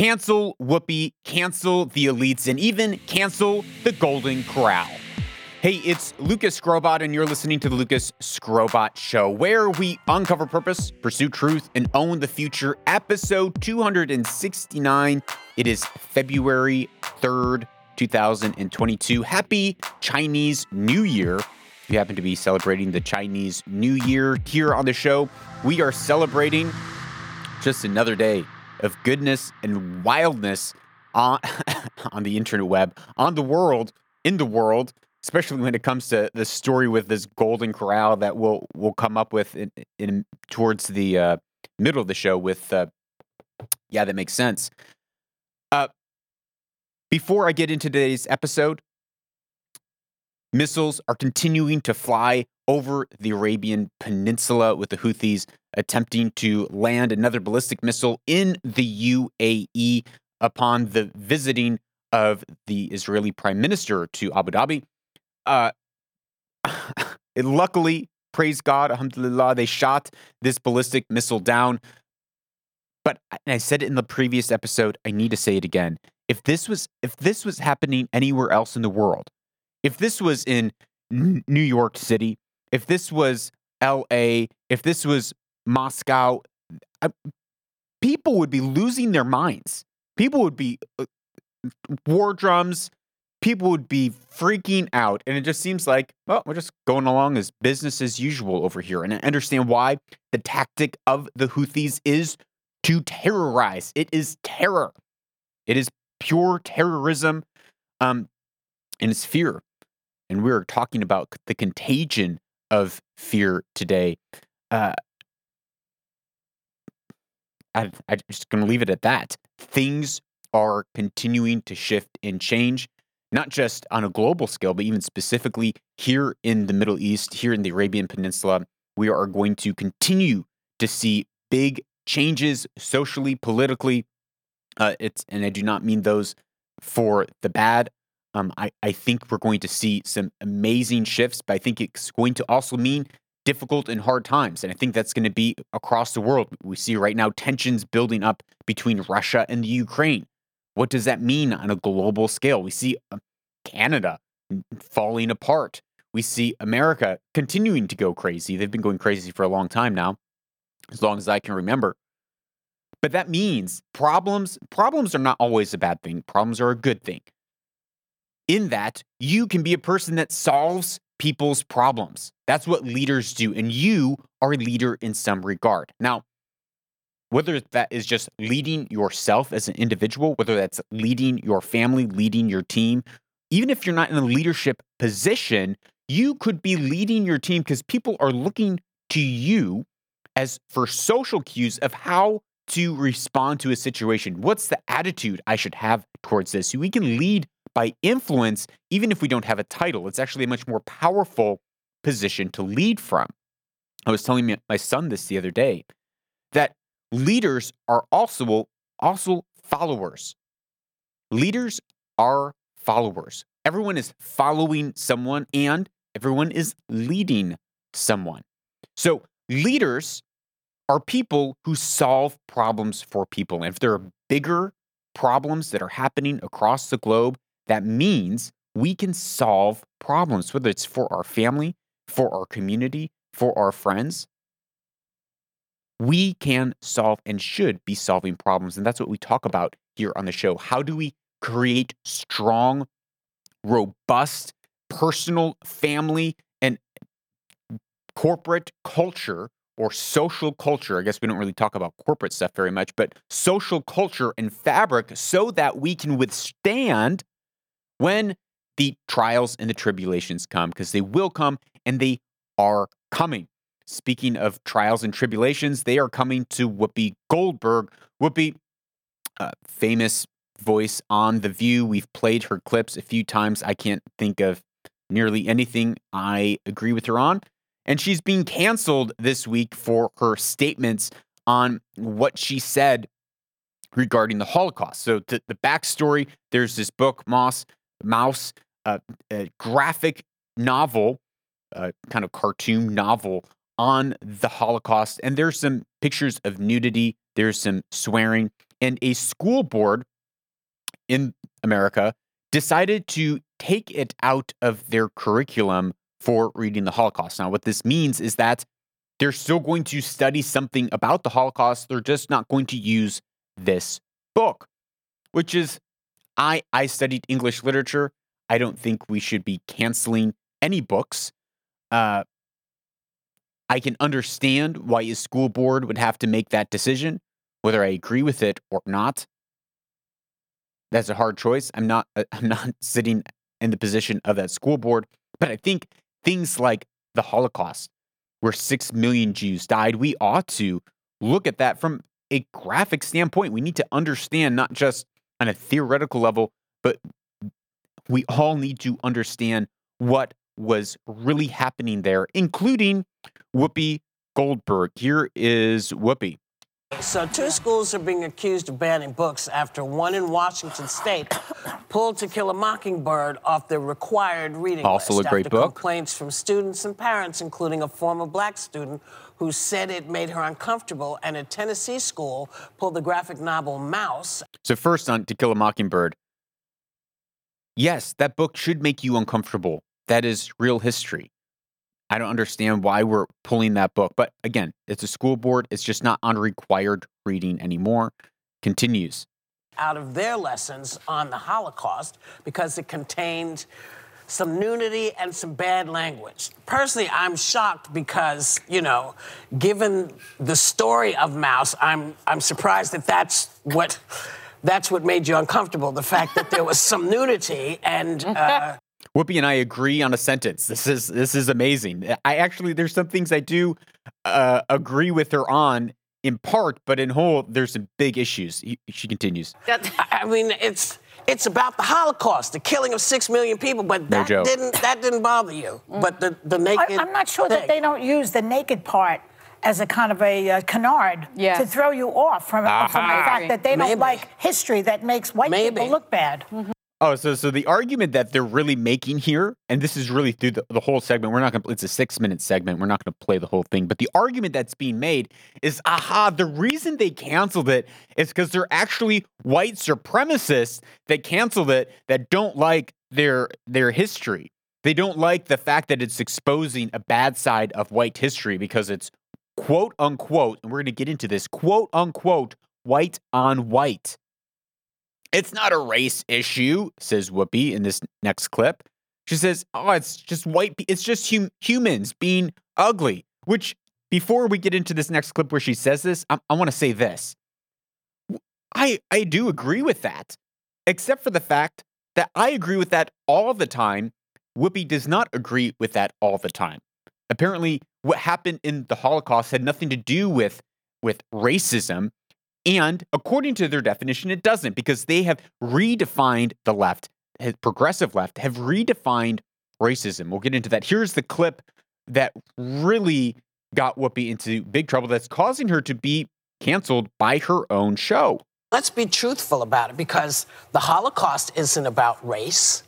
cancel Whoopi, cancel the elites, and even cancel the Golden Corral. Hey, it's Lucas Skrobot, and you're listening to the Lucas Skrobot Show, where we uncover purpose, pursue truth, and own the future. Episode 269. It is February 3rd, 2022. Happy Chinese New Year. If you happen to be celebrating the Chinese New Year here on the show, we are celebrating just another day of goodness and wildness on, on the internet web, on the world, in the world, especially when it comes to the story with this golden corral that we'll we'll come up with in, in towards the uh, middle of the show with uh, yeah that makes sense. Uh, before i get into today's episode missiles are continuing to fly over the arabian peninsula with the houthis attempting to land another ballistic missile in the uae upon the visiting of the israeli prime minister to abu dhabi uh, luckily, praise God, alhamdulillah, they shot this ballistic missile down. But and I said it in the previous episode, I need to say it again. If this was if this was happening anywhere else in the world, if this was in New York City, if this was LA, if this was Moscow, I, people would be losing their minds. People would be uh, war drums, people would be freaking out. And it just seems like, well, we're just going along as business as usual over here. And I understand why the tactic of the Houthis is to terrorize. It is terror. It is pure terrorism. Um, and it's fear. And we're talking about the contagion of fear today. Uh, I, I'm just going to leave it at that. Things are continuing to shift and change not just on a global scale, but even specifically here in the Middle East, here in the Arabian Peninsula, we are going to continue to see big changes socially, politically. Uh, it's and I do not mean those for the bad. Um, I, I think we're going to see some amazing shifts, but I think it's going to also mean difficult and hard times. And I think that's going to be across the world. We see right now tensions building up between Russia and the Ukraine. What does that mean on a global scale? We see uh, Canada falling apart. We see America continuing to go crazy. They've been going crazy for a long time now, as long as I can remember. But that means problems problems are not always a bad thing. Problems are a good thing. In that, you can be a person that solves people's problems. That's what leaders do and you are a leader in some regard. Now, whether that is just leading yourself as an individual, whether that's leading your family, leading your team, even if you're not in a leadership position, you could be leading your team because people are looking to you as for social cues of how to respond to a situation. What's the attitude I should have towards this? We can lead by influence, even if we don't have a title. It's actually a much more powerful position to lead from. I was telling my son this the other day that leaders are also also followers. Leaders are followers. Everyone is following someone and everyone is leading someone. So leaders are people who solve problems for people. And if there are bigger problems that are happening across the globe, that means we can solve problems, whether it's for our family, for our community, for our friends we can solve and should be solving problems. And that's what we talk about here on the show. How do we create strong, robust, personal, family, and corporate culture or social culture? I guess we don't really talk about corporate stuff very much, but social culture and fabric so that we can withstand when the trials and the tribulations come, because they will come and they are coming. Speaking of trials and tribulations, they are coming to Whoopi Goldberg. Whoopi, uh, famous voice on The View. We've played her clips a few times. I can't think of nearly anything I agree with her on. And she's being canceled this week for her statements on what she said regarding the Holocaust. So, the, the backstory there's this book, Moss, Maus, uh, a graphic novel, uh, kind of cartoon novel on the Holocaust. And there's some pictures of nudity, there's some swearing. And a school board in America decided to take it out of their curriculum for reading the Holocaust. Now, what this means is that they're still going to study something about the Holocaust. They're just not going to use this book, which is I I studied English literature. I don't think we should be canceling any books. Uh, I can understand why a school board would have to make that decision, whether I agree with it or not. That's a hard choice. I'm not. Uh, I'm not sitting in the position of that school board, but I think things like the Holocaust, where six million Jews died, we ought to look at that from a graphic standpoint. We need to understand not just on a theoretical level, but we all need to understand what was really happening there, including Whoopi Goldberg. Here is Whoopi. So, two schools are being accused of banning books after one in Washington State pulled To Kill a Mockingbird off their required reading also list. a great after book. Complaints from students and parents, including a former black student who said it made her uncomfortable, and a Tennessee school pulled the graphic novel Maus. So, first on To Kill a Mockingbird, yes, that book should make you uncomfortable. That is real history. I don't understand why we're pulling that book. But again, it's a school board. It's just not on required reading anymore. Continues. Out of their lessons on the Holocaust because it contained some nudity and some bad language. Personally, I'm shocked because, you know, given the story of Maus, I'm I'm surprised that that's what that's what made you uncomfortable. The fact that there was some nudity and uh, Whoopi and I agree on a sentence. This is this is amazing. I actually there's some things I do uh, agree with her on in part, but in whole there's some big issues. She continues. I mean, it's it's about the Holocaust, the killing of six million people, but that joke. didn't that didn't bother you. But the the I, naked. I'm not sure thing. that they don't use the naked part as a kind of a uh, canard Yeah. to throw you off from, from the fact that they Maybe. don't like history that makes white Maybe. people look bad. Oh, so so the argument that they're really making here, and this is really through the, the whole segment. We're not going. to It's a six minute segment. We're not going to play the whole thing. But the argument that's being made is, aha, the reason they canceled it is because they're actually white supremacists that canceled it that don't like their their history. They don't like the fact that it's exposing a bad side of white history because it's quote unquote, and we're going to get into this quote unquote white on white. It's not a race issue, says Whoopi in this next clip. She says, "Oh, it's just white. pe- It's just hum- humans being ugly." Which, before we get into this next clip where she says this, I, I want to say this. I I do agree with that, except for the fact that I agree with that all the time. Whoopi does not agree with that all the time. Apparently, what happened in the Holocaust had nothing to do with with racism. And according to their definition, it doesn't because they have redefined the left, progressive left, have redefined racism. We'll get into that. Here's the clip that really got Whoopi into big trouble that's causing her to be canceled by her own show. Let's be truthful about it because the Holocaust isn't about race.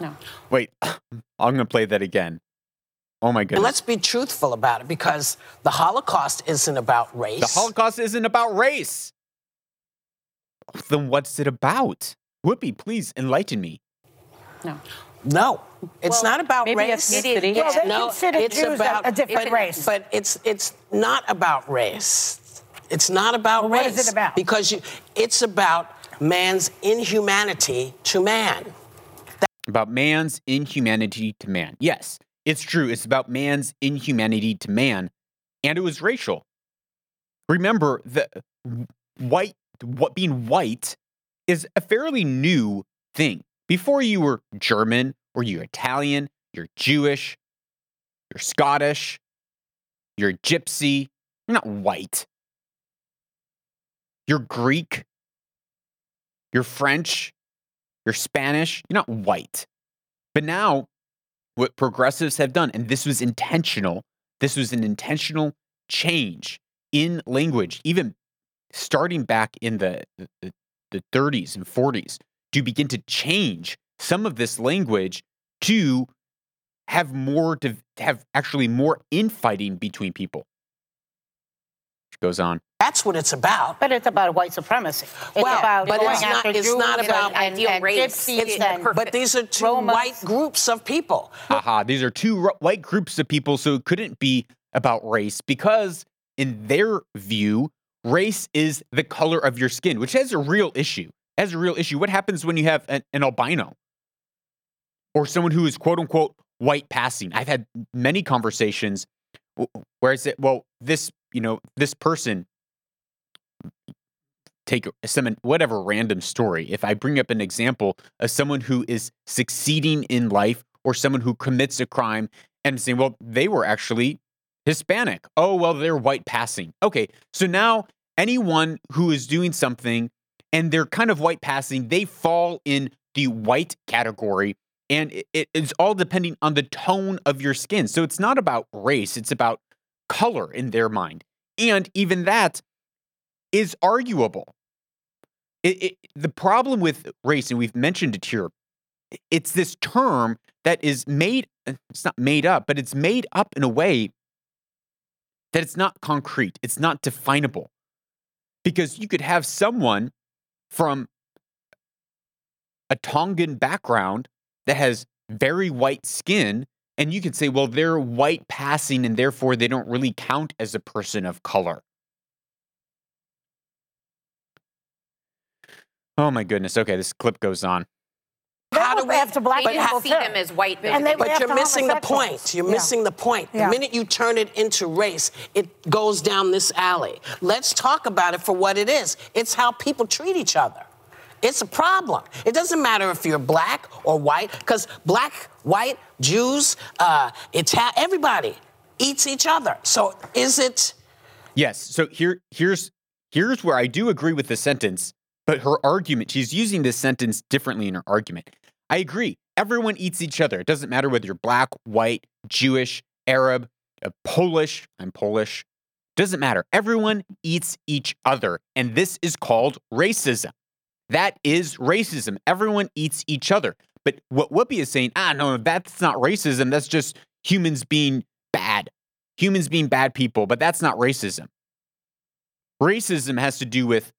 No. Wait, I'm going to play that again. Oh my And goodness. let's be truthful about it because the Holocaust isn't about race. The Holocaust isn't about race. Then what's it about? Whoopi, please enlighten me. No. no, it's Well, not about maybe race. ethnicity. Well, they no, consider it's Jews about a different but- race. But it's it's not about race. It's not about Well, race. is it about? Because you, it's about man's inhumanity to man. about man's inhumanity to man. Yes, it's true. It's about man's inhumanity to man, and it was racial. Remember the white, what being white is a fairly new thing. Before you were German or you're Italian, you're Jewish, you're Scottish, you're Gypsy. You're not white. You're Greek. You're French. You're Spanish, you're not white. But now, what progressives have done, and this was intentional, this was an intentional change in language, even starting back in the, the, the 30s and 40s, to begin to change some of this language to have more, to have actually more infighting between people. She goes on. That's what it's about. But it's about white supremacy. It's Well, about but going it's not- after it's Jews not about and, and, ideal and race. It's and But these are two Romans. white groups of people. Aha, these are two r- white groups of people, so it couldn't be about race because, in their view, race is the color of your skin, which has a real issue. Has a real issue. What happens when you have an, an albino or someone who is quote unquote white passing? I've had many conversations where I said, "Well, this, you know, this person." Take some whatever random story. If I bring up an example of someone who is succeeding in life or someone who commits a crime and saying, well, they were actually Hispanic. Oh, well, they're white passing. Okay, so now anyone who is doing something and they're kind of white passing, they fall in the white category. And it- it is all depending on the tone of your skin. So it's not about race, it's about color in their mind. And even that is arguable. It, it, the problem with race, and we've mentioned it here, it's this term that is made uh, it's not made up but it's made up in a way that it's not concrete it's not definable because you could have someone from a tongan background that has very white skin and you could say well they're white passing and therefore they don't really count as a person of color oh my goodness okay this clip goes on How do we- after black They But people see too. them as white. And they But you're missing the point. You're Yeah. missing the point. Yeah. The minute you turn it into race, it goes down this alley. Let's talk about it for what it is. It's how people treat each other. It's a problem. It doesn't matter if you're black or white, because black, white, Jews, uh, Ita- everybody eats each other. So is it? Yes. So here, here's here's where I do agree with the sentence, but her argument, she's using this sentence differently in her argument. I agree. Everyone eats each other. It doesn't matter whether you're black, white, Jewish, Arab, uh, Polish. I'm Polish. Doesn't matter. Everyone eats each other, and this is called racism. That is racism. Everyone eats each other. But what Whoopi is saying, ah, no, that's not racism. That's just humans being bad. Humans being bad people, but that's not racism. Racism has to do with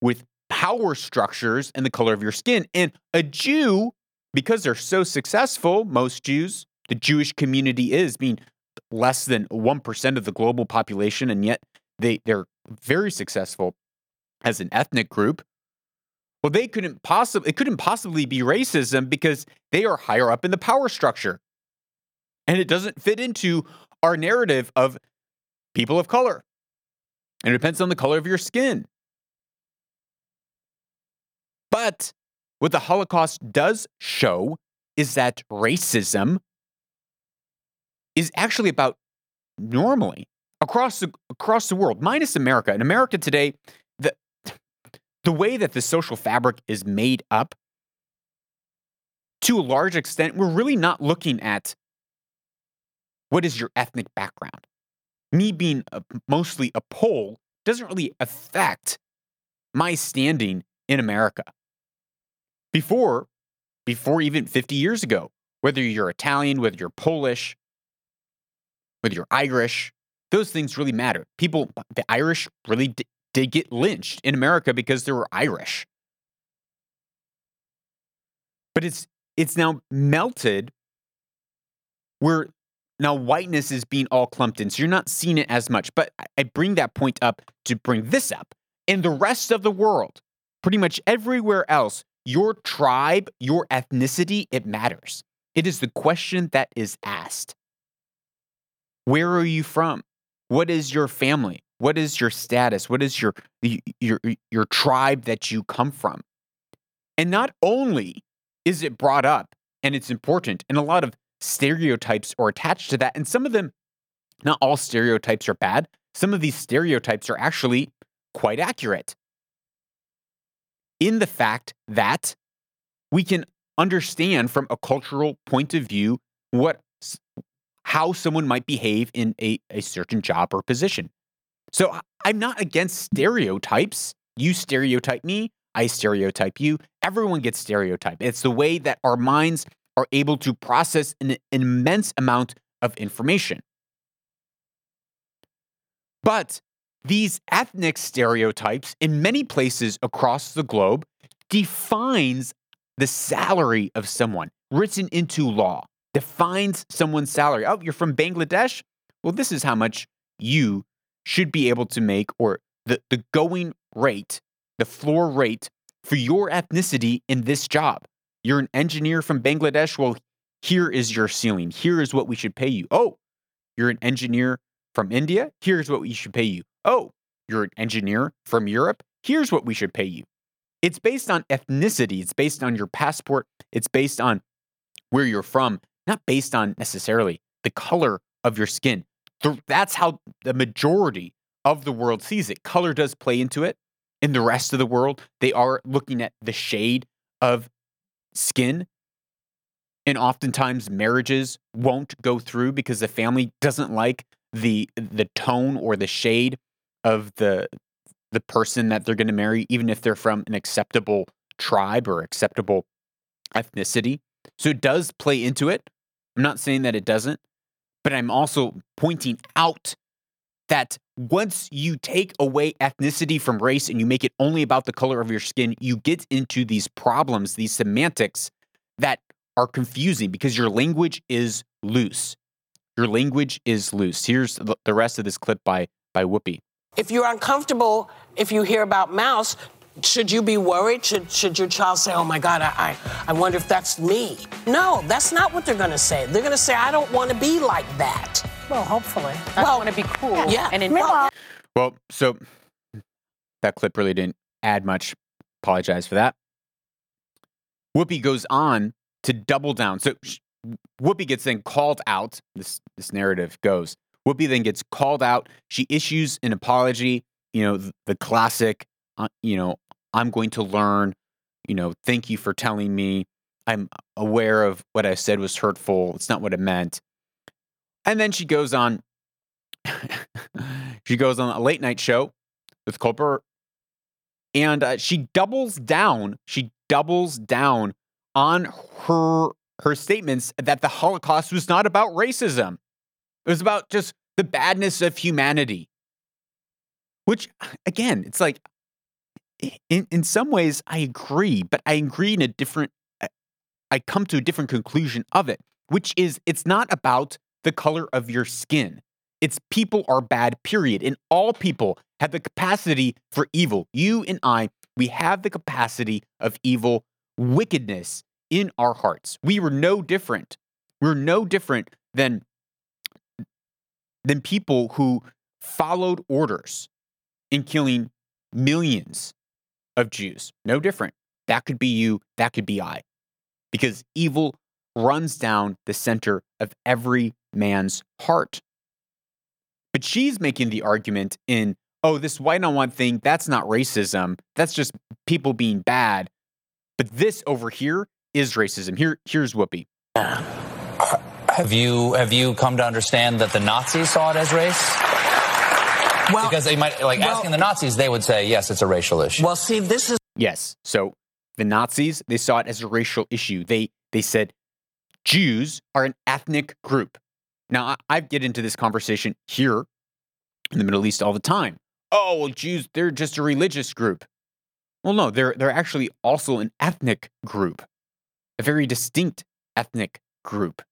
with power structures and the color of your skin. And a Jew, because they're so successful, most Jews, the Jewish community is being less than 1% of the global population, and yet they, they're very successful as an ethnic group. Well, they couldn't possibly it couldn't possibly be racism because they are higher up in the power structure. And it doesn't fit into our narrative of people of color. And it depends on the color of your skin. But what the Holocaust does show is that racism is actually about normally across the across the world, minus America. In America today, the the way that the social fabric is made up, to a large extent, we're really not looking at what is your ethnic background. Me being a, mostly a Pole doesn't really affect my standing in America. Before, before even 50 years ago, whether you're Italian, whether you're Polish, whether you're Irish, those things really matter. People, the Irish really d- did get lynched in America because they were Irish. But it's it's now melted where now whiteness is being all clumped in. So you're not seeing it as much. But I- I bring that point up to bring this up. In the rest of the world, pretty much everywhere else, your tribe, your ethnicity, it matters. It is the question that is asked. Where are you from? What is your family? What is your status? What is your your your tribe that you come from? And not only is it brought up and it's important, and a lot of stereotypes are attached to that, and some of them, not all stereotypes are bad. Some of these stereotypes are actually quite accurate in the fact that we can understand from a cultural point of view what how someone might behave in a, a certain job or position. So I'm not against stereotypes. You stereotype me, I stereotype you. Everyone gets stereotyped. It's the way that our minds are able to process an, an immense amount of information. But these ethnic stereotypes in many places across the globe defines the salary of someone written into law defines someone's salary. Oh you're from bangladesh? Well this is how much you should be able to make or the, the going rate the floor rate for your ethnicity in this job. You're an engineer from bangladesh? Well here is your ceiling. Here is what we should pay you. Oh you're an engineer from india? Here's what we should pay you oh, you're an engineer from Europe. Here's what we should pay you. It's based on ethnicity, it's based on your passport, it's based on where you're from, not based on necessarily the color of your skin. That's how the majority of the world sees it. Color does play into it. In the rest of the world, they are looking at the shade of skin. And oftentimes marriages won't go through because the family doesn't like the the tone or the shade of the the person that they're going to marry, even if they're from an acceptable tribe or acceptable ethnicity. So it does play into it. I'm not saying that it doesn't, but I'm also pointing out that once you take away ethnicity from race and you make it only about the color of your skin, you get into these problems, these semantics that are confusing because your language is loose. Your language is loose. Here's the rest of this clip by by Whoopi. If you're uncomfortable, if you hear about Maus, should you be worried? Should, should your child say, oh my God, I, I, I wonder if that's me? No, that's not what they're going to say. They're going to say, I don't want to be like that. Well, hopefully. I well, want to be cool. Yeah. And in- well, well, so that clip really didn't add much. Apologize for that. Whoopi goes on to double down. So Whoopi gets then called out. This this narrative goes. Whoopi then gets called out. She issues an apology. You know, the, classic. Uh, you know, I'm going to learn. You know, thank you for telling me. I'm aware of what I said was hurtful. It's not what it meant. And then she goes on. she goes on a late night show with Colbert, and uh, she doubles down. She doubles down on her her statements that the Holocaust was not about racism. It was about just the badness of humanity. Which, again, it's like, in, in some ways, I agree, but I agree in a different, I come to a different conclusion of it, which is it's not about the color of your skin. It's people are bad, period. And all people have the capacity for evil. You and I, we have the capacity of evil, wickedness in our hearts. We were no different. We're no different than than people who followed orders in killing millions of Jews. No different. That could be you, that could be I. Because evil runs down the center of every man's heart. But she's making the argument in, oh, this white on one thing, that's not racism. That's just people being bad. But this over here is racism. Here, here's Whoopi. Have you have you come to understand that the Nazis saw it as race? Well, because they might like well, asking the Nazis, they would say yes, it's a racial issue. Well, see, this is yes. So the Nazis they saw it as a racial issue. They they said Jews are an ethnic group. Now I, I get into this conversation here in the Middle East all the time. Oh, well, Jews they're just a religious group. Well, no, they're they're actually also an ethnic group, a very distinct ethnic group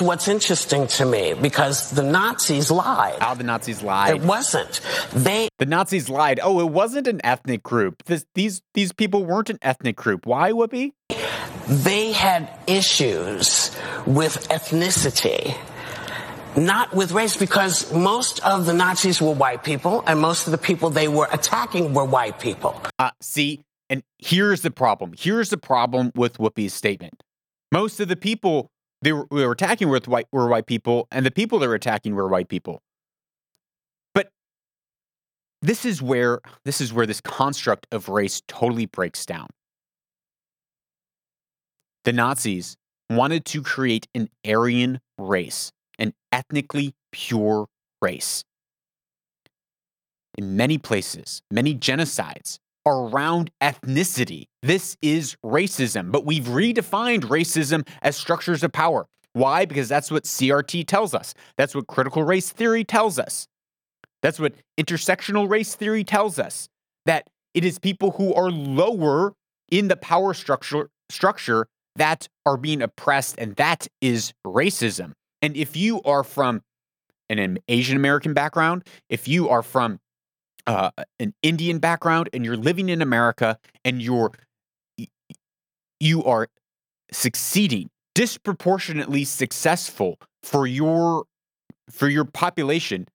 what's interesting to me because the Nazis lied. How the Nazis lied? It wasn't. They the Nazis lied. Oh, it wasn't an ethnic group. This, these these people weren't an ethnic group. Why, Whoopi? They had issues with ethnicity. Not with race, because most of the Nazis were white people, and most of the people they were attacking were white people. Uh, see, and here's the problem. Here's the problem with Whoopi's statement. Most of the people they were, they were attacking with white were white people, and the people they were attacking were white people. But this is where this is where this construct of race totally breaks down. The Nazis wanted to create an Aryan race, an ethnically pure race. In many places, many genocides around ethnicity. This is racism, but we've redefined racism as structures of power. Why? Because that's what CRT tells us. That's what critical race theory tells us. That's what intersectional race theory tells us that it is people who are lower in the power structure structure that are being oppressed and that is racism. And if you are from an Asian American background, if you are from uh, an Indian background and you're living in America and you're you are succeeding disproportionately successful for your for your population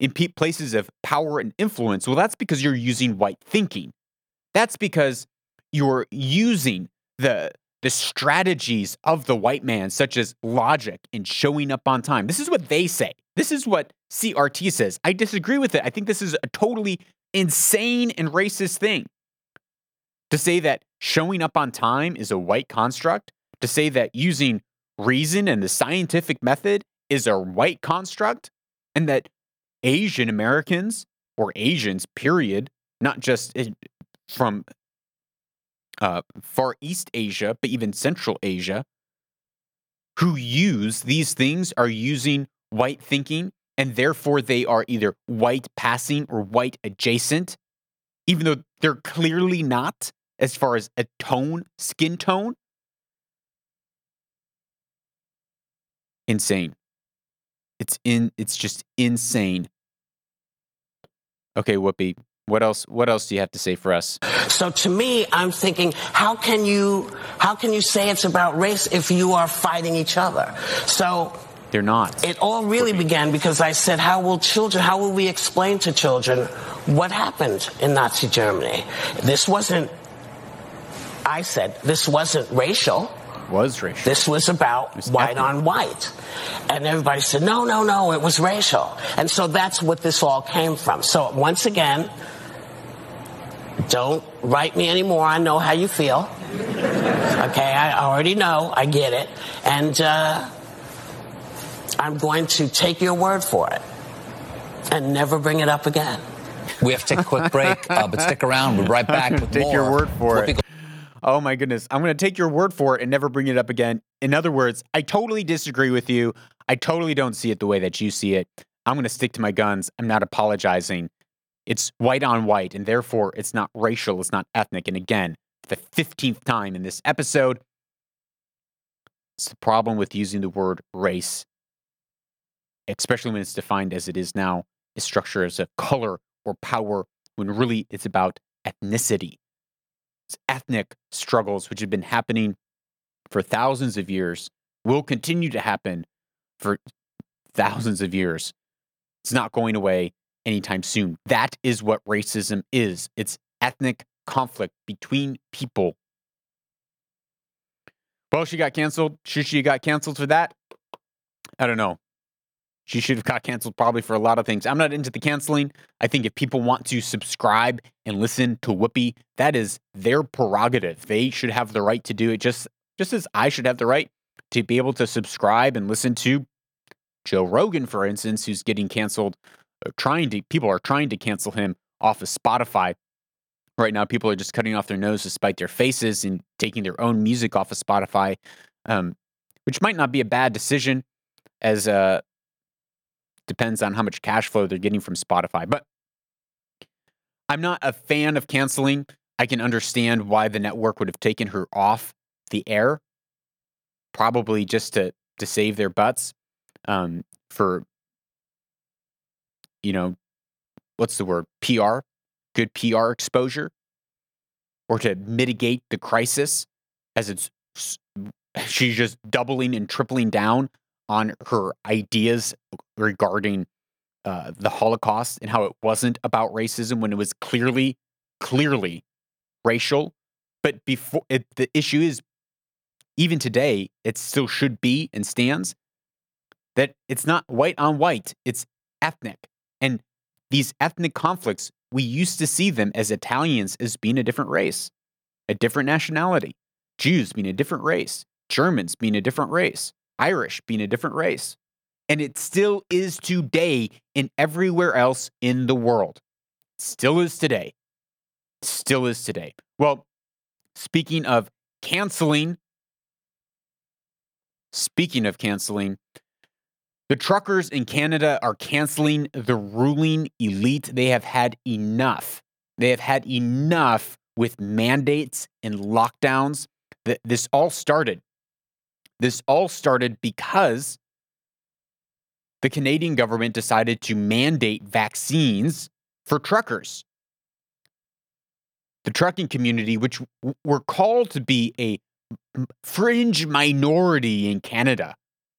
in places of power and influence. Well that's because you're using white thinking. That's because you're using the the strategies of the white man such as logic and showing up on time. This is what they say. This is what CRT says i disagree with it. I think this is a totally insane and racist thing. To say that showing up on time is a white construct to say that using reason and the scientific method is a white construct and that Asian Americans or Asians, period, not just from uh, Far East Asia, but even Central Asia, who use these things are using white thinking, and therefore they are either white passing or white adjacent, even though they're clearly not as far as a tone, skin tone. insane. It's in it's just insane. Okay, Whoopi, what else what else do you have to say for us? So to me, I'm thinking, how can you how can you say it's about race if you are fighting each other? So they're not. It all really began because I said, how will children, how will we explain to children what happened in Nazi Germany? This wasn't, I said, this wasn't racial was racial. This was about was white ethnic. on white. And everybody said, no, no, no, it was racial. And so that's what this all came from. So once again, don't write me anymore. I know how you feel. Okay, I already know. I get it. And uh, I'm going to take your word for it and never bring it up again. We have to take a quick break, uh, but stick around. We'll be right back with take more. your word for we'll it. Oh my goodness. I'm going to take your word for it and never bring it up again. In other words, I totally disagree with you. I totally don't see it the way that you see it. I'm going to stick to my guns. I'm not apologizing. It's white on white, and therefore it's not racial, it's not ethnic. And again, the 15th time in this episode, it's the problem with using the word race, especially when it's defined as it is now, is structure as a color or power, when really it's about ethnicity It's ethnic struggles, which have been happening for thousands of years, will continue to happen for thousands of years. It's not going away anytime soon. That is what racism is it's ethnic conflict between people. Well, she got canceled. Should she got canceled for that? I don't know. She should have got canceled probably for a lot of things. I'm not into the canceling. I think if people want to subscribe and listen to Whoopi, that is their prerogative. They should have the right to do it just just as I should have the right to be able to subscribe and listen to Joe Rogan, for instance, who's getting canceled, uh, trying to people are trying to cancel him off of Spotify. Right now, people are just cutting off their nose to spite their faces and taking their own music off of Spotify, um, which might not be a bad decision, as uh, Depends on how much cash flow they're getting from Spotify. But I'm not a fan of canceling. I can understand why the network would have taken her off the air, probably just to to save their butts um, for you know what's the word PR, good PR exposure, or to mitigate the crisis as it's she's just doubling and tripling down on her ideas regarding uh, the Holocaust and how it wasn't about racism when it was clearly, clearly racial. But before it, the issue is, even today, it still should be and stands that it's not white on white, it's ethnic. And these ethnic conflicts, we used to see them as Italians as being a different race, a different nationality, Jews being a different race, Germans being a different race. Irish being a different race. And it still is today in everywhere else in the world. Still is today. Still is today. Well, speaking of canceling, speaking of canceling, The truckers in Canada are canceling the ruling elite. They have had enough. They have had enough with mandates and lockdowns. Th- This all started. This all started because the Canadian government decided to mandate vaccines for truckers. The trucking community, which were called to be a fringe minority in Canada,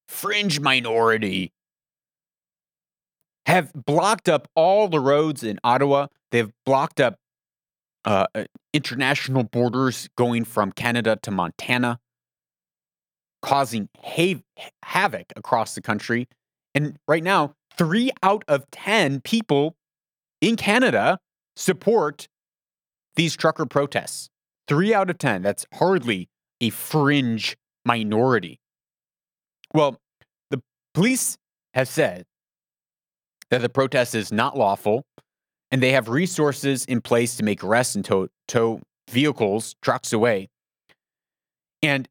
fringe minority, have blocked up all the roads in Ottawa. They've blocked up uh, uh, international borders going from Canada to Montana, causing ha- havoc across the country. And right now, three out of 10 people in Canada support these trucker protests. Three out of 10. That's hardly a fringe minority. Well, the police have said that the protest is not lawful and they have resources in place to make arrests and tow, tow vehicles, trucks away. And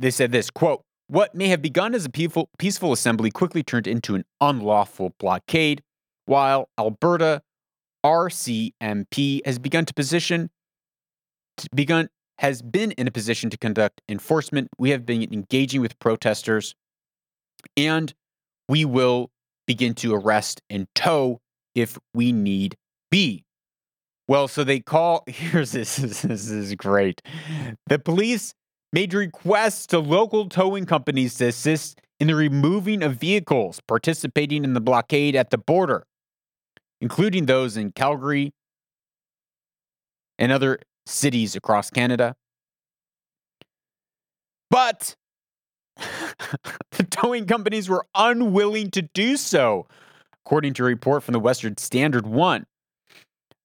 they said this quote, what may have begun as a peaceful, peaceful assembly quickly turned into an unlawful blockade, while Alberta RCMP has begun to position begun has been in a position to conduct enforcement. We have been engaging with protesters and we will begin to arrest and tow if we need be. Well, so they call here's this this is great. The police made requests to local towing companies to assist in the removing of vehicles participating in the blockade at the border, including those in Calgary and other cities across Canada. But the towing companies were unwilling to do so, according to a report from the Western Standard One.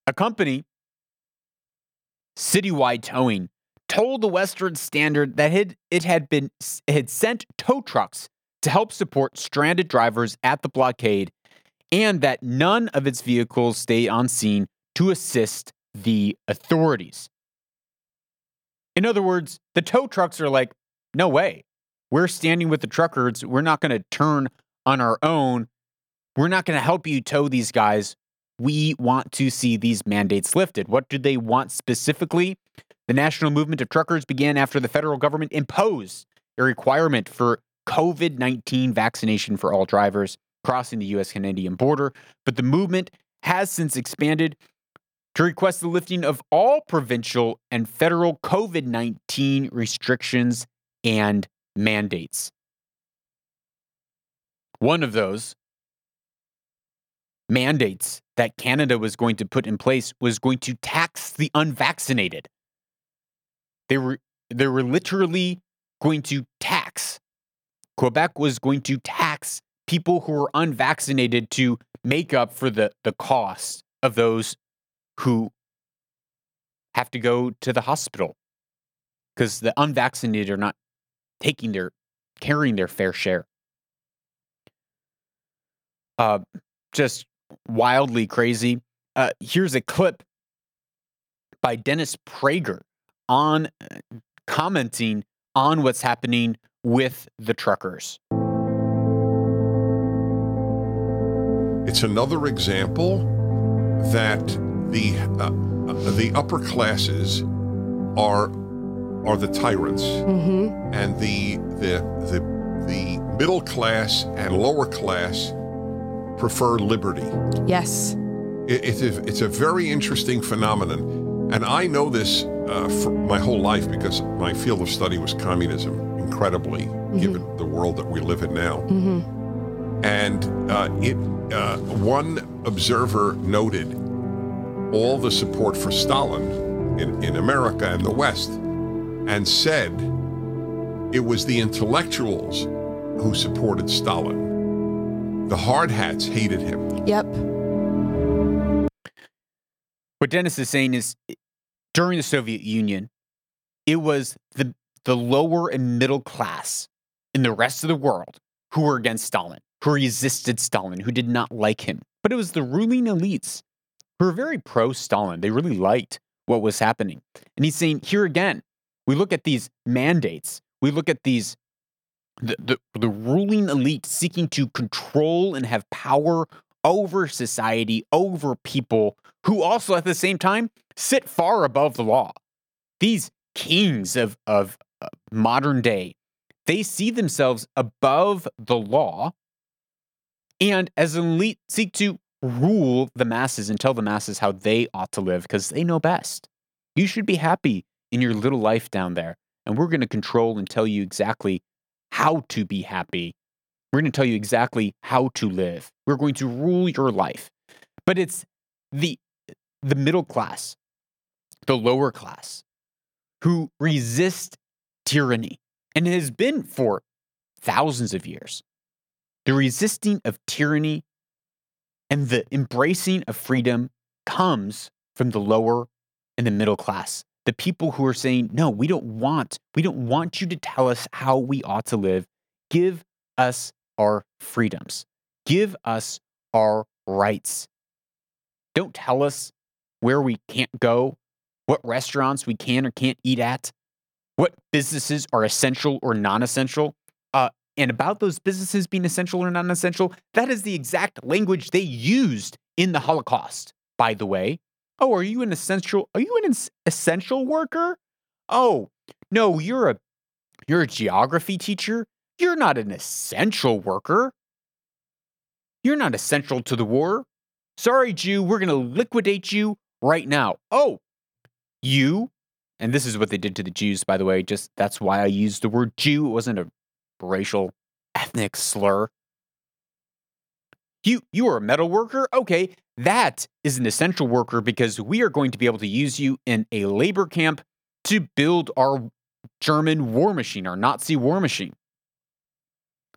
A company, Citywide Towing, told the Western Standard that it, had been it had sent tow trucks to help support stranded drivers at the blockade, and that none of its vehicles stayed on scene to assist the authorities. In other words, the tow trucks are like, no way. We're standing with the truckers. We're not going to turn on our own. We're not going to help you tow these guys. We want to see these mandates lifted. What do they want specifically? The national movement of truckers began after the federal government imposed a requirement for COVID 19 vaccination for all drivers crossing the US Canadian border. But the movement has since expanded to request the lifting of all provincial and federal COVID 19 restrictions and mandates. One of those mandates that Canada was going to put in place was going to tax the unvaccinated. They were they were literally going to tax. Quebec was going to tax people who were unvaccinated to make up for the, the cost of those who have to go to the hospital because the unvaccinated are not taking their carrying their fair share. Uh, just wildly crazy. Uh, here's a clip by Dennis Prager on uh, commenting on what's happening with the truckers. It's another example that the uh, uh, the upper classes are are the tyrants, and the the the the middle class and lower class prefer liberty. Yes. It, it's a, it's a very interesting phenomenon, and I know this uh, for my whole life because my field of study was communism. Incredibly, given the world that we live in now, and uh, it uh, one observer noted all the support for Stalin in, in America and the West, and said it was the intellectuals who supported Stalin. The hard hats hated him. Yep. What Dennis is saying is during the Soviet Union, it was the the lower and middle class in the rest of the world who were against Stalin, who resisted Stalin, who did not like him. But it was the ruling elites who were very pro Stalin. They really liked what was happening. And he's saying here again, we look at these mandates, we look at these the, the, the ruling elite seeking to control and have power over society, over people who also at the same time sit far above the law. These kings of, of uh, modern day, they see themselves above the law and as an elite seek to rule the masses and tell the masses how they ought to live because they know best. You should be happy in your little life down there. And we're going to control and tell you exactly how to be happy. We're going to tell you exactly how to live. We're going to rule your life. But it's the the middle class, the lower class who resist tyranny and it has been for thousands of years. The resisting of tyranny and the embracing of freedom comes from the lower and the middle class. The people who are saying, no, we don't want, we don't want you to tell us how we ought to live. Give us our freedoms. Give us our rights. Don't tell us where we can't go, what restaurants we can or can't eat at, what businesses are essential or non essential. Uh, and about those businesses being essential or non essential, that is the exact language they used in the Holocaust, by the way. Oh, are you an essential? Are you an essential worker? Oh, no, you're a you're a geography teacher. You're not an essential worker. You're not essential to the war. Sorry, Jew, we're going to liquidate you right now. Oh, you, and this is what they did to the Jews, by the way, just that's why I used the word Jew. It wasn't a racial, ethnic slur. You you are a metal worker? Okay, that is an essential worker because we are going to be able to use you in a labor camp to build our German war machine, our Nazi war machine.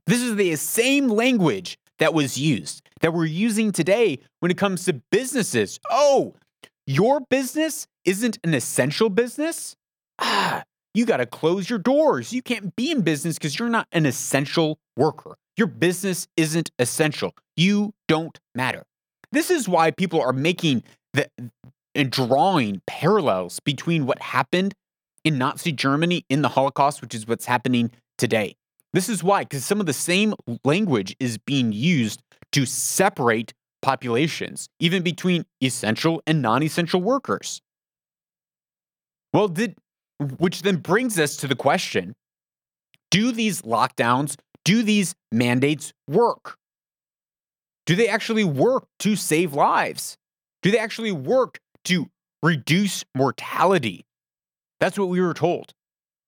This is the same language that was used that we're using today when it comes to businesses. Oh, your business isn't an essential business? Ah, you got to close your doors. You can't be in business because you're not an essential worker. Your business isn't essential. You don't matter. This is why people are making the and drawing parallels between what happened in Nazi Germany in the Holocaust, which is what's happening today. This is why, because some of the same language is being used to separate populations, even between essential and non essential workers. Well, did which then brings us to the question do these lockdowns, do these mandates work? Do they actually work to save lives? Do they actually work to reduce mortality? That's what we were told.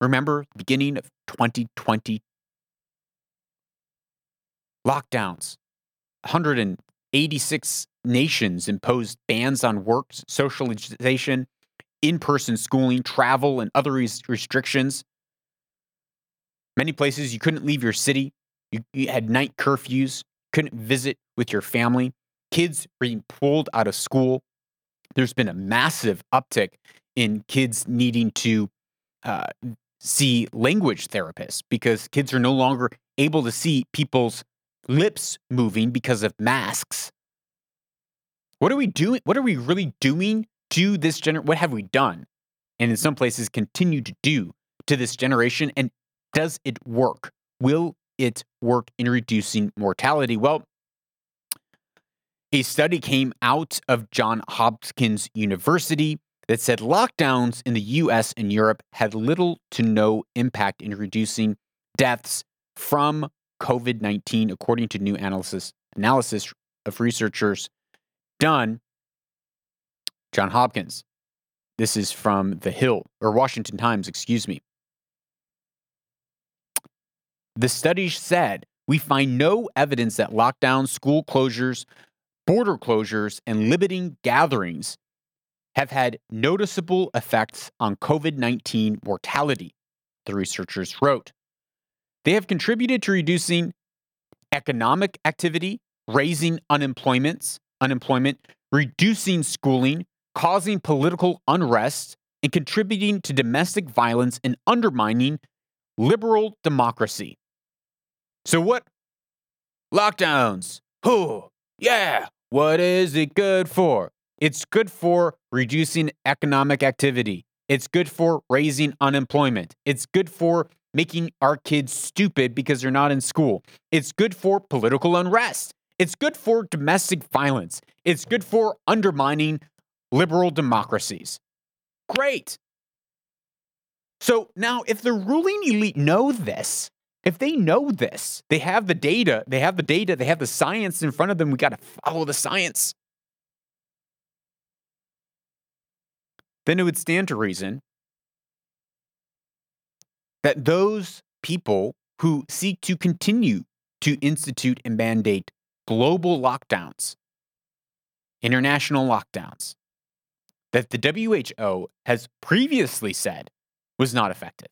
Remember, beginning of 2020, lockdowns, 186 nations imposed bans on work, socialization, in person schooling, travel, and other res- restrictions. Many places you couldn't leave your city. You, you, had night curfews, couldn't visit with your family. Kids being pulled out of school. There's been a massive uptick in kids needing to uh, see language therapists because kids are no longer able to see people's lips moving because of masks. What are we doing? What are we really doing to this gener? What have we done? And in some places, continue to do to this generation? And does it work? Will it work in reducing mortality? Well, a study came out of John Hopkins University that said lockdowns in the US and Europe had little to no impact in reducing deaths from COVID 19, according to new analysis, analysis of researchers done. John Hopkins. This is from The Hill, or Washington Times, excuse me. The study said we find no evidence that lockdowns, school closures, border closures, and limiting gatherings have had noticeable effects on COVID 19 mortality, the researchers wrote. They have contributed to reducing economic activity, raising unemployment, unemployment, reducing schooling, causing political unrest, and contributing to domestic violence and undermining liberal democracy. So, what? Lockdowns. Who? Yeah. What is it good for? It's good for reducing economic activity. It's good for raising unemployment. It's good for making our kids stupid because they're not in school. It's good for political unrest. It's good for domestic violence. It's good for undermining liberal democracies. Great. So now, if the ruling elite know this, if they know this, they have the data, they have the data, they have the science in front of them, we got to follow the science. Then it would stand to reason that those people who seek to continue to institute and mandate global lockdowns, international lockdowns, that the WHO has previously said was not effective.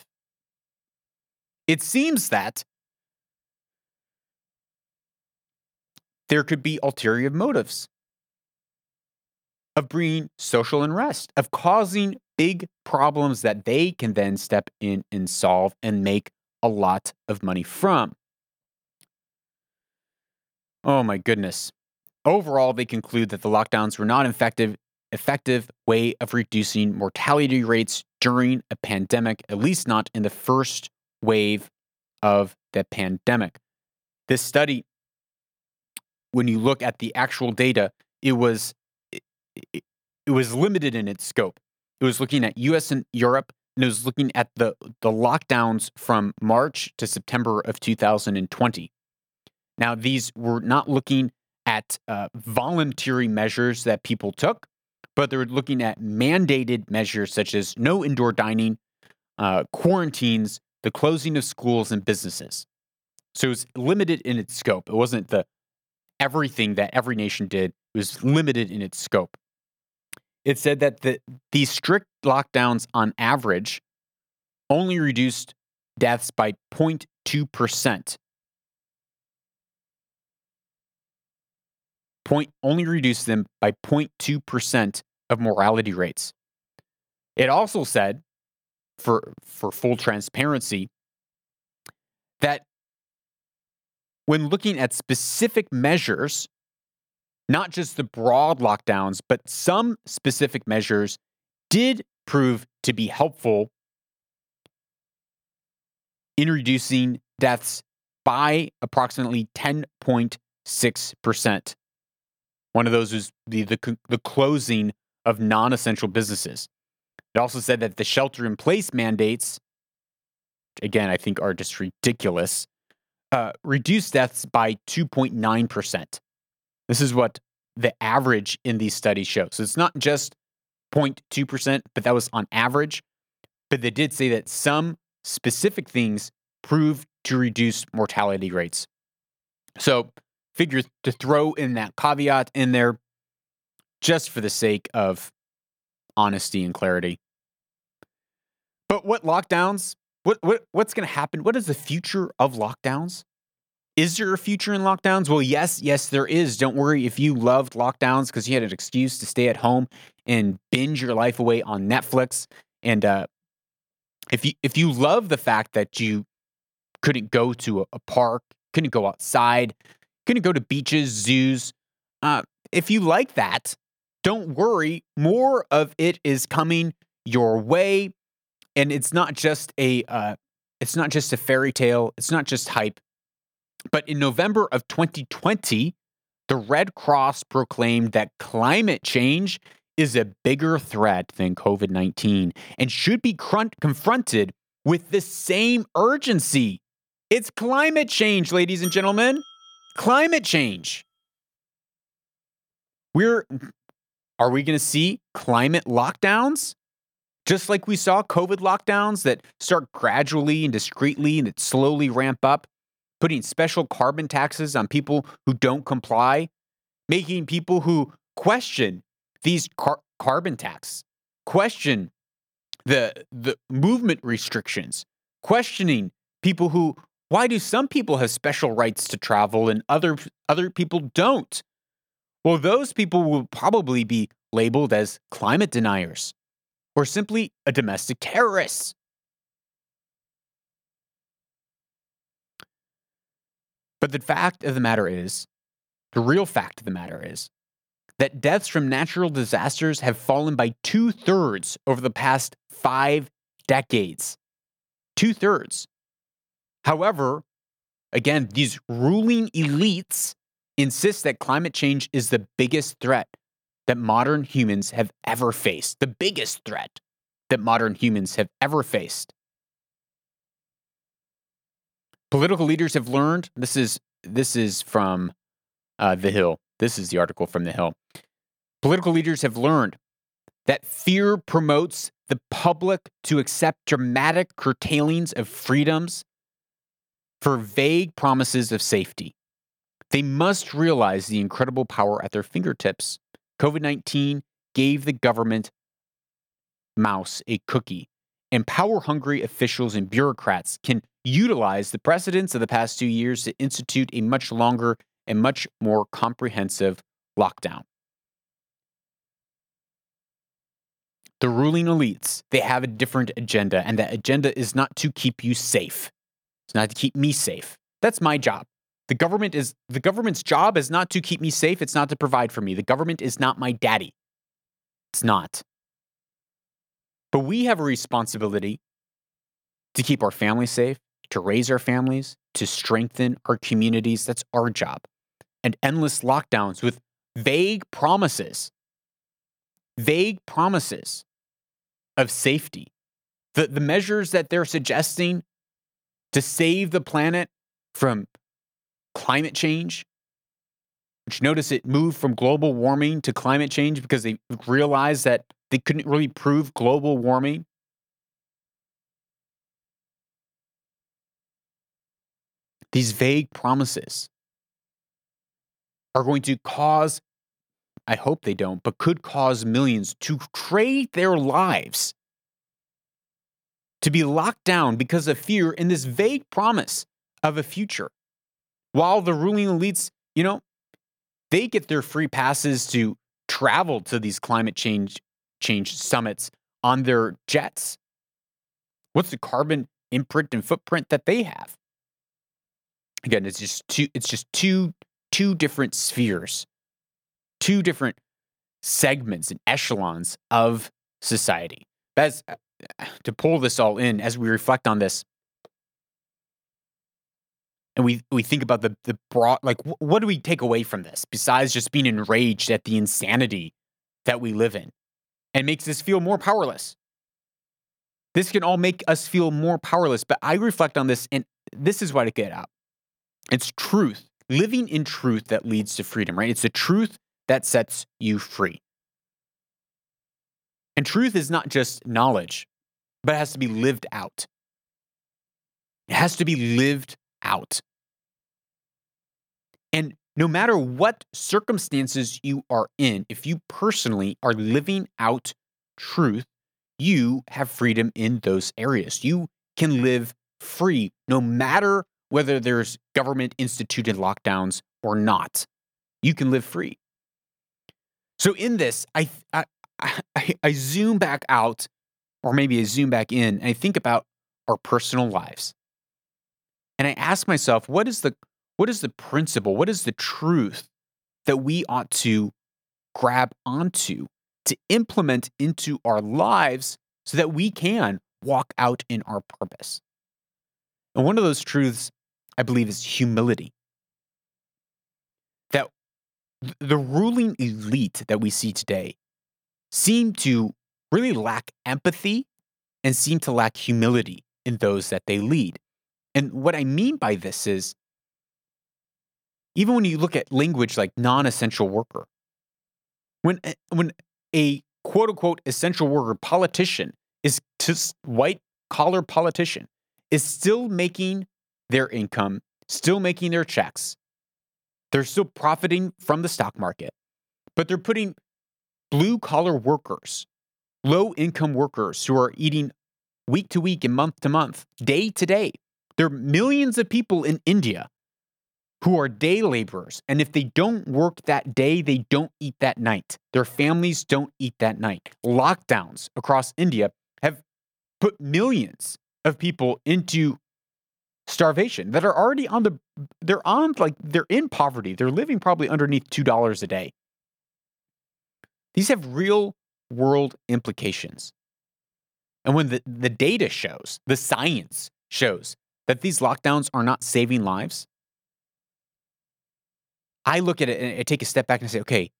It seems that there could be ulterior motives of bringing social unrest, of causing big problems that they can then step in and solve and make a lot of money from. Oh my goodness. Overall, they conclude that the lockdowns were not effective effective way of reducing mortality rates during a pandemic, at least not in the first wave of the pandemic. This study, when you look at the actual data, it was it, it was limited in its scope. It was looking at US and Europe, and it was looking at the, the lockdowns from March to September of 2020. Now, these were not looking at uh, voluntary measures that people took, but they were looking at mandated measures such as no indoor dining, uh, quarantines, the closing of schools and businesses. So it was limited in its scope. It wasn't the everything that every nation did. It was limited in its scope. It said that the, these strict lockdowns on average only reduced deaths by 0.2%. Point, only reduced them by 0.2% of mortality rates. It also said, for, for full transparency, that when looking at specific measures not just the broad lockdowns, but some specific measures did prove to be helpful in reducing deaths by approximately 10.6%. One of those was the, the, the closing of non essential businesses. It also said that the shelter in place mandates, again, I think are just ridiculous, uh, reduced deaths by 2.9%. This is what the average in these studies show. So it's not just 0.2%, but that was on average. But they did say that some specific things prove to reduce mortality rates. So figure to throw in that caveat in there just for the sake of honesty and clarity. But what lockdowns? What, what what's going to happen? What is the future of lockdowns? Is there a future in lockdowns? Well, yes, yes, there is. Don't worry if you loved lockdowns because you had an excuse to stay at home and binge your life away on Netflix. And uh, if you if you love the fact that you couldn't go to a, a park, couldn't go outside, couldn't go to beaches, zoos, uh, if you like that, don't worry. More of it is coming your way, and it's not just a uh, it's not just a fairy tale. It's not just hype. But in November of 2020, the Red Cross proclaimed that climate change is a bigger threat than COVID 19 and should be confronted with the same urgency. It's climate change, ladies and gentlemen. Climate change. We're are we going to see climate lockdowns? Just like we saw COVID lockdowns that start gradually and discreetly and that slowly ramp up putting special carbon taxes on people who don't comply, making people who question these car- carbon tax, question the the movement restrictions, questioning people who why do some people have special rights to travel and other other people don't? Well, those people will probably be labeled as climate deniers or simply a domestic terrorist. But the fact of the matter is, the real fact of the matter is, that deaths from natural disasters have fallen by two thirds over the past five decades. Two thirds. However, again, these ruling elites insist that climate change is the biggest threat that modern humans have ever faced. The biggest threat that modern humans have ever faced. Political leaders have learned. This is this is from uh, the Hill. This is the article from the Hill. Political leaders have learned that fear promotes the public to accept dramatic curtailings of freedoms for vague promises of safety. They must realize the incredible power at their fingertips. COVID 19 gave the government mouse a cookie, and power hungry officials and bureaucrats can utilize the precedents of the past two years to institute a much longer and much more comprehensive lockdown. The ruling elites, they have a different agenda, and that agenda is not to keep you safe. It's not to keep me safe. That's my job. The government is the government's job is not to keep me safe, it's not to provide for me. The government is not my daddy. It's not. But we have a responsibility to keep our families safe, to raise our families, to strengthen our communities. That's our job. And endless lockdowns with vague promises, vague promises of safety. The, the measures that they're suggesting to save the planet from climate change, which notice it moved from global warming to climate change because they realized that they couldn't really prove global warming. These vague promises are going to cause, I hope they don't, but could cause millions to trade their lives to be locked down because of fear in this vague promise of a future. While the ruling elites, you know, they get their free passes to travel to these climate change change summits on their jets. What's the carbon imprint and footprint that they have? Again, it's just two it's just two two different spheres, two different segments and echelons of society. That's uh, to pull this all in as we reflect on this and we we think about the the broad like what do we take away from this besides just being enraged at the insanity that we live in and makes us feel more powerless this can all make us feel more powerless but i reflect on this and this is what i get out it's truth living in truth that leads to freedom right? It's the truth that sets you free. And truth is not just knowledge but it has to be lived out. It has to be lived out. And no matter what circumstances you are in, if you personally are living out truth, you have freedom in those areas. You can live free no matter whether there's government instituted lockdowns or not. You can live free. So in this, I, I, I, I zoom back out, or maybe I zoom back in, and I think about our personal lives. And I ask myself, what is the what is the principle? What is the truth that we ought to grab onto to implement into our lives so that we can walk out in our purpose? And one of those truths, I believe, is humility. That the ruling elite that we see today seem to really lack empathy and seem to lack humility in those that they lead. And what I mean by this is even when you look at language like non-essential worker, when eh, when a quote unquote essential worker politician is just white collar politician is still making their income, still making their checks. They're still profiting from the stock market, but they're putting blue collar workers, low income workers who are eating week to week and month to month, day to day. There are millions of people in India who are day laborers. And if they don't work that day, they don't eat that night. Their families don't eat that night. Lockdowns across India have put millions of people into starvation that are already on the they're on like they're in poverty. They're living probably underneath $2 a day. These have real world implications. And when the, the data shows, the science shows that these lockdowns are not saving lives, I look at it and I take a step back and I say, okay,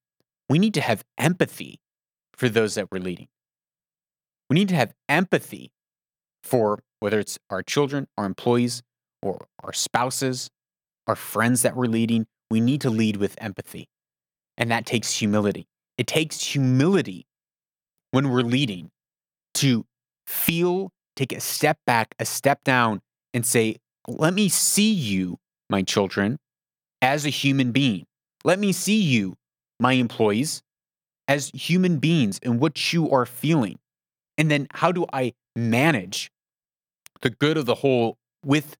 we need to have empathy for those that we're leading. We need to have empathy for whether it's our children, our employees, or our spouses, our friends that we're leading. We need to lead with empathy. And that takes humility. It takes humility when we're leading to feel, take a step back, a step down, and say, let me see you, my children, as a human being. Let me see you, my employees, as human beings and what you are feeling. And then how do I manage the good of the whole with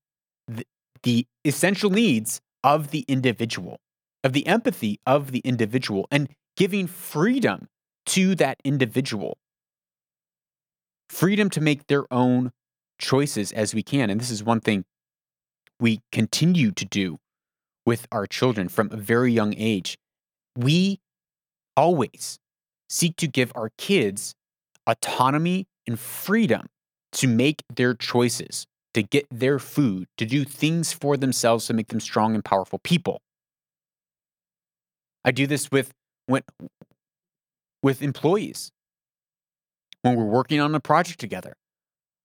the, the essential needs of the individual, of the empathy of the individual, and giving freedom to that individual. Freedom to make their own choices as we can. And this is one thing we continue to do with our children from a very young age. We always seek to give our kids autonomy and freedom to make their choices, to get their food, to do things for themselves to make them strong and powerful people. I do this with when, with employees when we're working on a project together.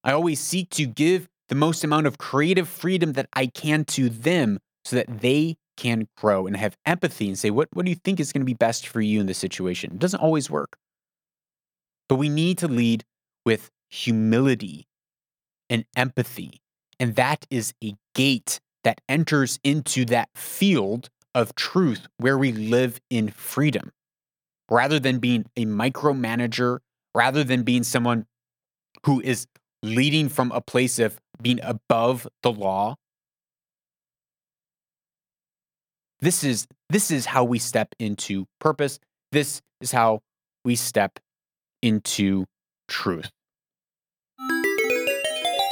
I always seek to give the most amount of creative freedom that I can to them so that they can grow and have empathy and say, what, what do you think is going to be best for you in this situation? It doesn't always work. But we need to lead with humility and empathy. And that is a gate that enters into that field of truth where we live in freedom. Rather than being a micromanager, rather than being someone who is leading from a place of being above the law. This is this is how we step into purpose. This is how we step into truth.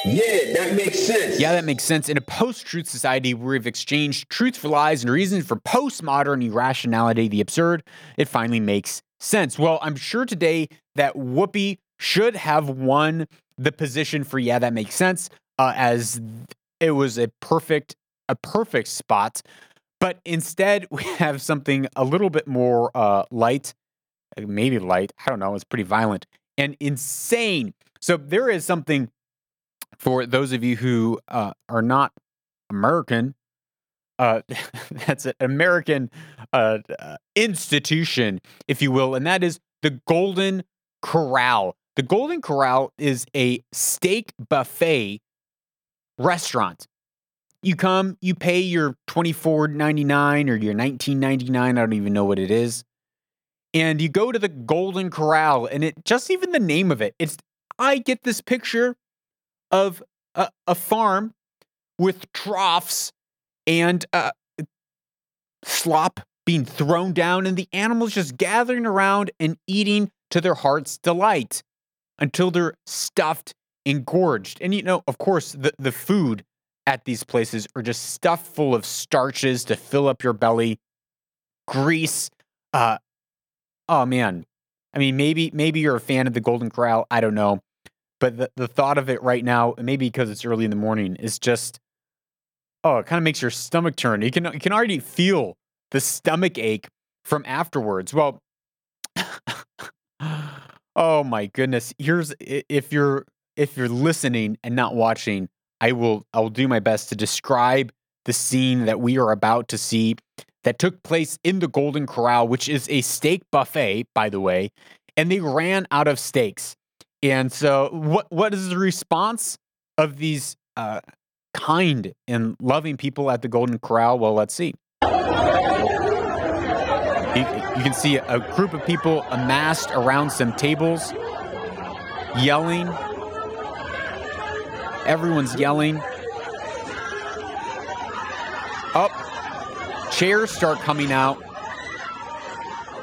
Yeah, that makes sense. Yeah, that makes sense. In a post truth society where we've exchanged truth for lies and reason for postmodern irrationality, the absurd, it finally makes sense. Well, I'm sure today that Whoopi should have won the position for yeah, that makes sense, uh, as it was a perfect a perfect spot. But instead, we have something a little bit more uh, light, maybe light. I don't know. It's pretty violent and insane. So there is something for those of you who uh, are not American, uh, that's an American uh, uh, institution, if you will, and that is the Golden Corral. The Golden Corral is a steak buffet restaurant. You come, you pay your twenty four ninety nine or your nineteen ninety nine. I don't even know what it is, and you go to the Golden Corral, and it just even the name of it. It's I get this picture of a, a farm with troughs and uh, slop being thrown down, and the animals just gathering around and eating to their heart's delight until they're stuffed and gorged. And you know, of course, the, the food at these places are just stuffed full of starches to fill up your belly, grease. Uh, oh man, I mean, maybe maybe you're a fan of the Golden Corral. I don't know but the, the thought of it right now, maybe because it's early in the morning, is just oh, it kind of makes your stomach turn. You can you can already feel the stomach ache from afterwards. Well, oh my goodness. Here's if you're if you're listening and not watching, I will I will do my best to describe the scene that we are about to see that took place in the Golden Corral, which is a steak buffet, by the way, and they ran out of steaks. And so, what what is the response of these uh, kind and loving people at the Golden Corral? Well, let's see. You, you can see a group of people amassed around some tables, yelling. Everyone's yelling. Up, chairs start coming out.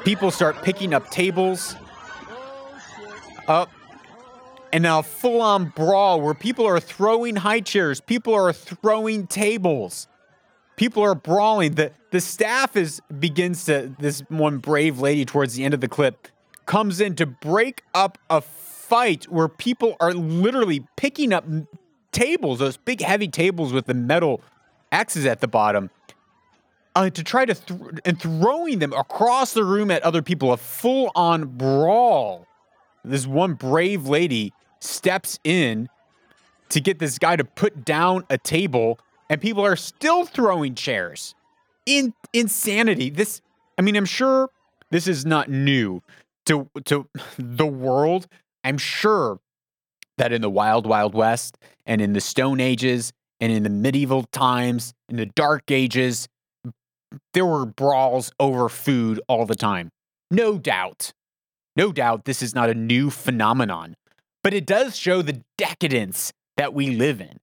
People start picking up tables. Up, and now full on brawl where people are throwing high chairs, people are throwing tables, people are brawling. The the staff is begins to this one brave lady towards the end of the clip comes in to break up a fight where people are literally picking up tables, those big heavy tables with the metal axes at the bottom, uh, to try to th- and throwing them across the room at other people, a full on brawl. This one brave lady steps in to get this guy to put down a table, and people are still throwing chairs. In insanity. This, I mean, I'm sure this is not new to to the world. I'm sure that in the wild, wild west, and in the Stone Ages, and in the medieval times, in the Dark Ages, there were brawls over food all the time. No doubt. No doubt this is not a new phenomenon, but it does show the decadence that we live in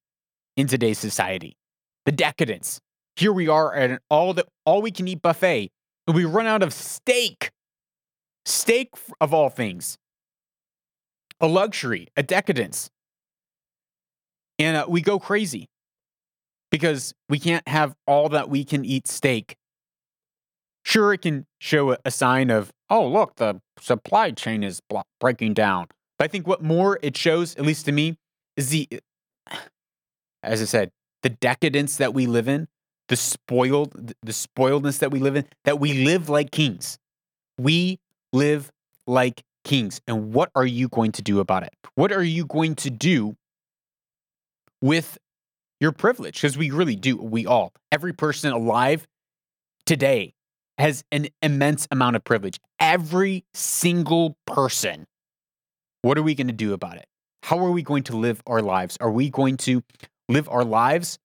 in today's society. The decadence. Here we are at an all the all we can eat buffet, and we run out of steak. Steak of all things. A luxury, a decadence. And uh, we go crazy because we can't have all that we can eat steak. Sure, it can show a, sign of, oh, look, the supply chain is breaking down. But I think what more it shows, at least to me, is the, as I said, the decadence that we live in, the spoiled, the spoiledness that we live in, that we live like kings. We live like kings. And what are you going to do about it? What are you going to do with your privilege? Because we really do, we all, every person alive today has an immense amount of privilege. Every single person. What are we going to do about it? How are we going to live our lives? Are we going to live our lives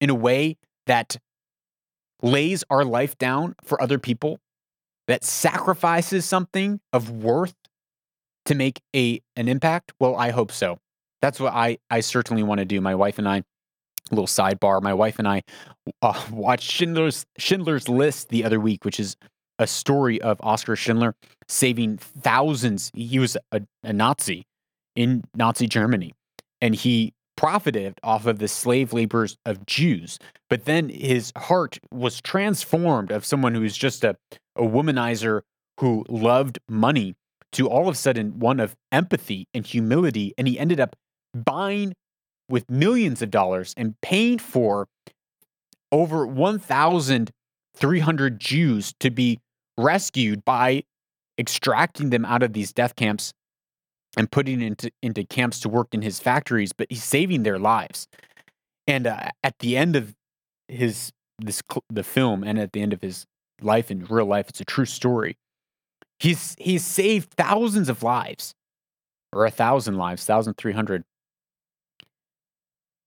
in a way that lays our life down for other people, that sacrifices something of worth to make a an impact? Well, I hope so. That's what I I certainly want to do. My wife and I little sidebar. My wife and I uh, watched Schindler's Schindler's List the other week, which is a story of Oskar Schindler saving thousands. He was a, a Nazi in Nazi Germany, and he profited off of the slave labors of Jews. But then his heart was transformed of someone who was just a, a womanizer who loved money to all of a sudden one of empathy and humility. And he ended up buying with millions of dollars and paying for over 1,300 Jews to be rescued by extracting them out of these death camps and putting into into camps to work in his factories, but he's saving their lives. And uh, at the end of his this the film, and at the end of his life in real life, it's a true story. He's he's saved thousands of lives, or a thousand lives, thousand three hundred.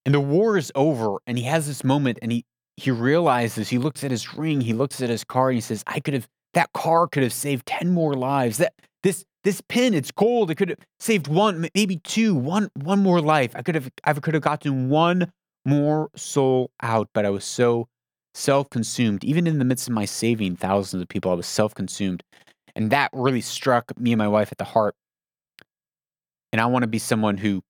And the war is over, and he has this moment, and he he realizes he looks at his ring, he looks at his car, and he says, "I could have that car could have saved ten more lives. That this this pin, it's gold. It could have saved one, maybe two, one one more life. I could have I could have gotten one more soul out, but I was so self-consumed. Even in the midst of my saving thousands of people, I was self-consumed. And that really struck me and my wife at the heart. And I want to be someone who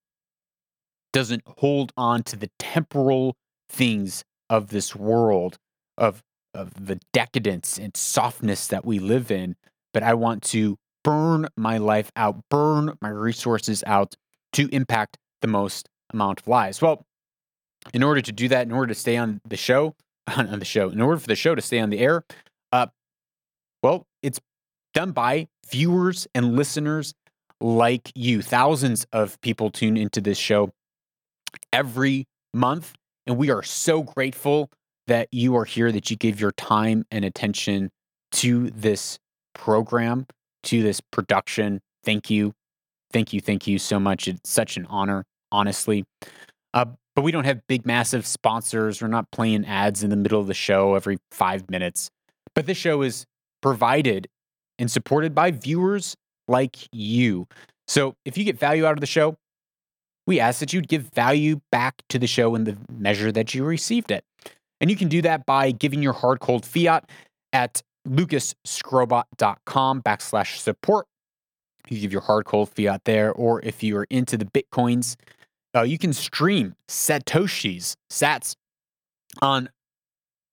doesn't hold on to the temporal things of this world, of, of the decadence and softness that we live in, but I want to burn my life out, burn my resources out to impact the most amount of lives. Well, in order to do that, in order to stay on the show, on the show, in order for the show to stay on the air, uh, well, it's done by viewers and listeners like you. Thousands of people tune into this show every month. And we are so grateful that you are here, that you give your time and attention to this program, to this production. Thank you. Thank you. Thank you so much. It's such an honor, honestly. Uh, but we don't have big, massive sponsors. We're not playing ads in the middle of the show every five minutes. But this show is provided and supported by viewers like you. So if you get value out of the show, we ask that you'd give value back to the show in the measure that you received it. And you can do that by giving your hard cold fiat at lucasskrobot.com backslash support. You give your hard cold fiat there, or if you are into the bitcoins, uh, you can stream Satoshis, sats, on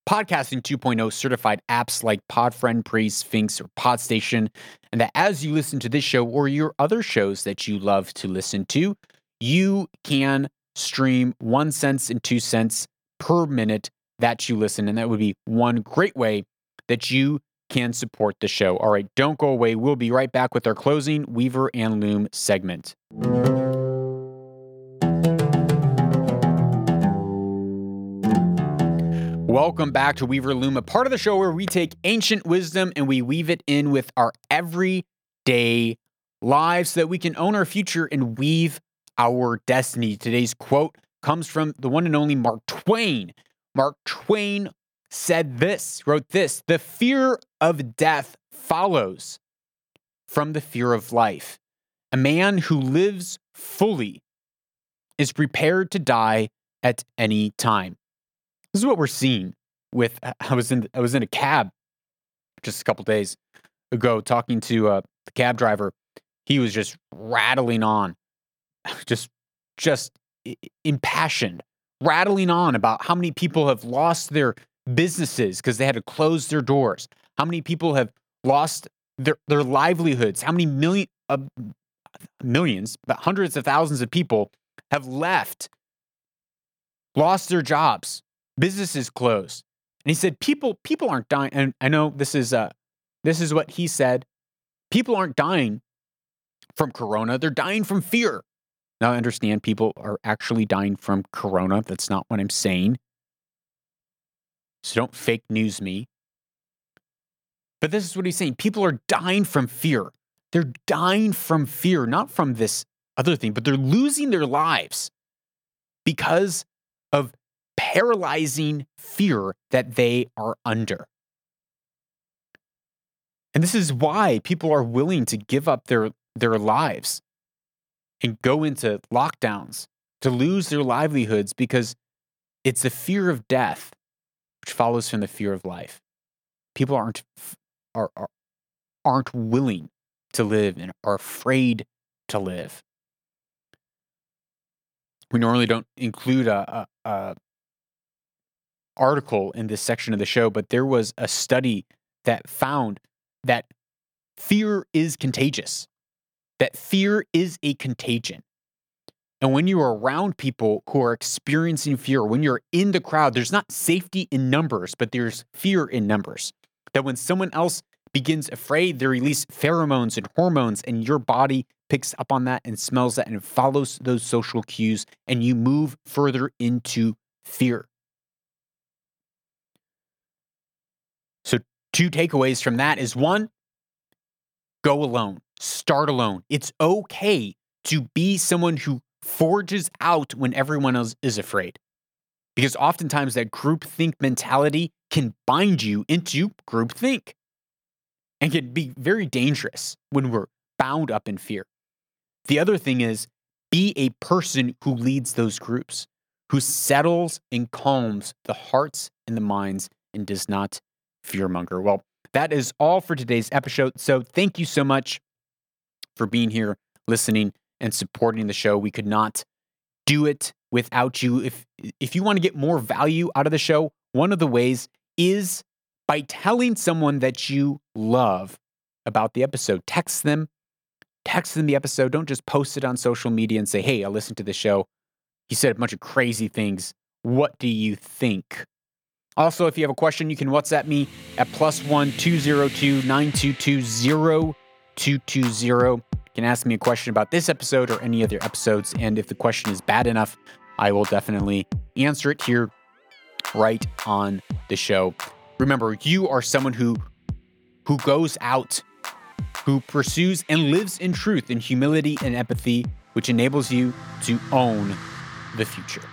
podcasting 2.0 certified apps like Podfriend, Breez, Sphinx, or Podstation. And that as you listen to this show or your other shows that you love to listen to, you can stream one cents and two cents per minute that you listen. And that would be one great way that you can support the show. All right, don't go away. We'll be right back with our closing Weaver and Loom segment. Welcome back to Weaver Loom, a part of the show where we take ancient wisdom and we weave it in with our everyday lives so that we can own our future and weave our destiny. Today's quote comes from the one and only Mark Twain. Mark Twain said this, wrote this The fear of death follows from the fear of life. A man who lives fully is prepared to die at any time. This is what we're seeing with I was in I was in a cab just a couple days ago talking to uh, the cab driver. He was just rattling on, just just impassioned, rattling on about how many people have lost their businesses because they had to close their doors. How many people have lost their their livelihoods? How many million uh, millions, but hundreds of thousands of people have left, lost their jobs, businesses closed. And he said, people, people aren't dying. And I know this is uh this is what he said. People aren't dying from corona, they're dying from fear. Now I understand people are actually dying from corona. That's not what I'm saying. So don't fake news me. But this is what he's saying. People are dying from fear. They're dying from fear, not from this other thing, but they're losing their lives because of paralyzing fear that they are under. And this is why people are willing to give up their, their lives and go into lockdowns to lose their livelihoods because it's the fear of death which follows from the fear of life. People aren't are, are aren't willing to live and are afraid to live. We normally don't include a, a, a article in this section of the show, but there was a study that found that fear is contagious. That fear is a contagion. And when you are around people who are experiencing fear, when you're in the crowd, there's not safety in numbers, but there's fear in numbers. That when someone else begins afraid, they release pheromones and hormones, and your body picks up on that and smells that and follows those social cues, and you move further into fear. So, two takeaways from that is one, go alone, start alone. It's okay to be someone who forges out when everyone else is afraid. Because oftentimes that groupthink mentality can bind you into groupthink and can be very dangerous when we're bound up in fear. The other thing is be a person who leads those groups, who settles and calms the hearts and the minds and does not fearmonger. Well, that is all for today's episode. So thank you so much for being here, listening, and supporting the show. We could not do it without you. If if you want to get more value out of the show, one of the ways is by telling someone that you love about the episode. Text them, text them the episode. Don't just post it on social media and say, "Hey, I listened to the show. He said a bunch of crazy things. What do you think?" Also, if you have a question, you can WhatsApp me at plus one two zero two nine two two zero two two zero can ask me a question about this episode or any other episodes. And if the question is bad enough, I will definitely answer it here right on the show. Remember, you are someone who who goes out, who pursues and lives in truth, in humility and empathy, which enables you to own the future.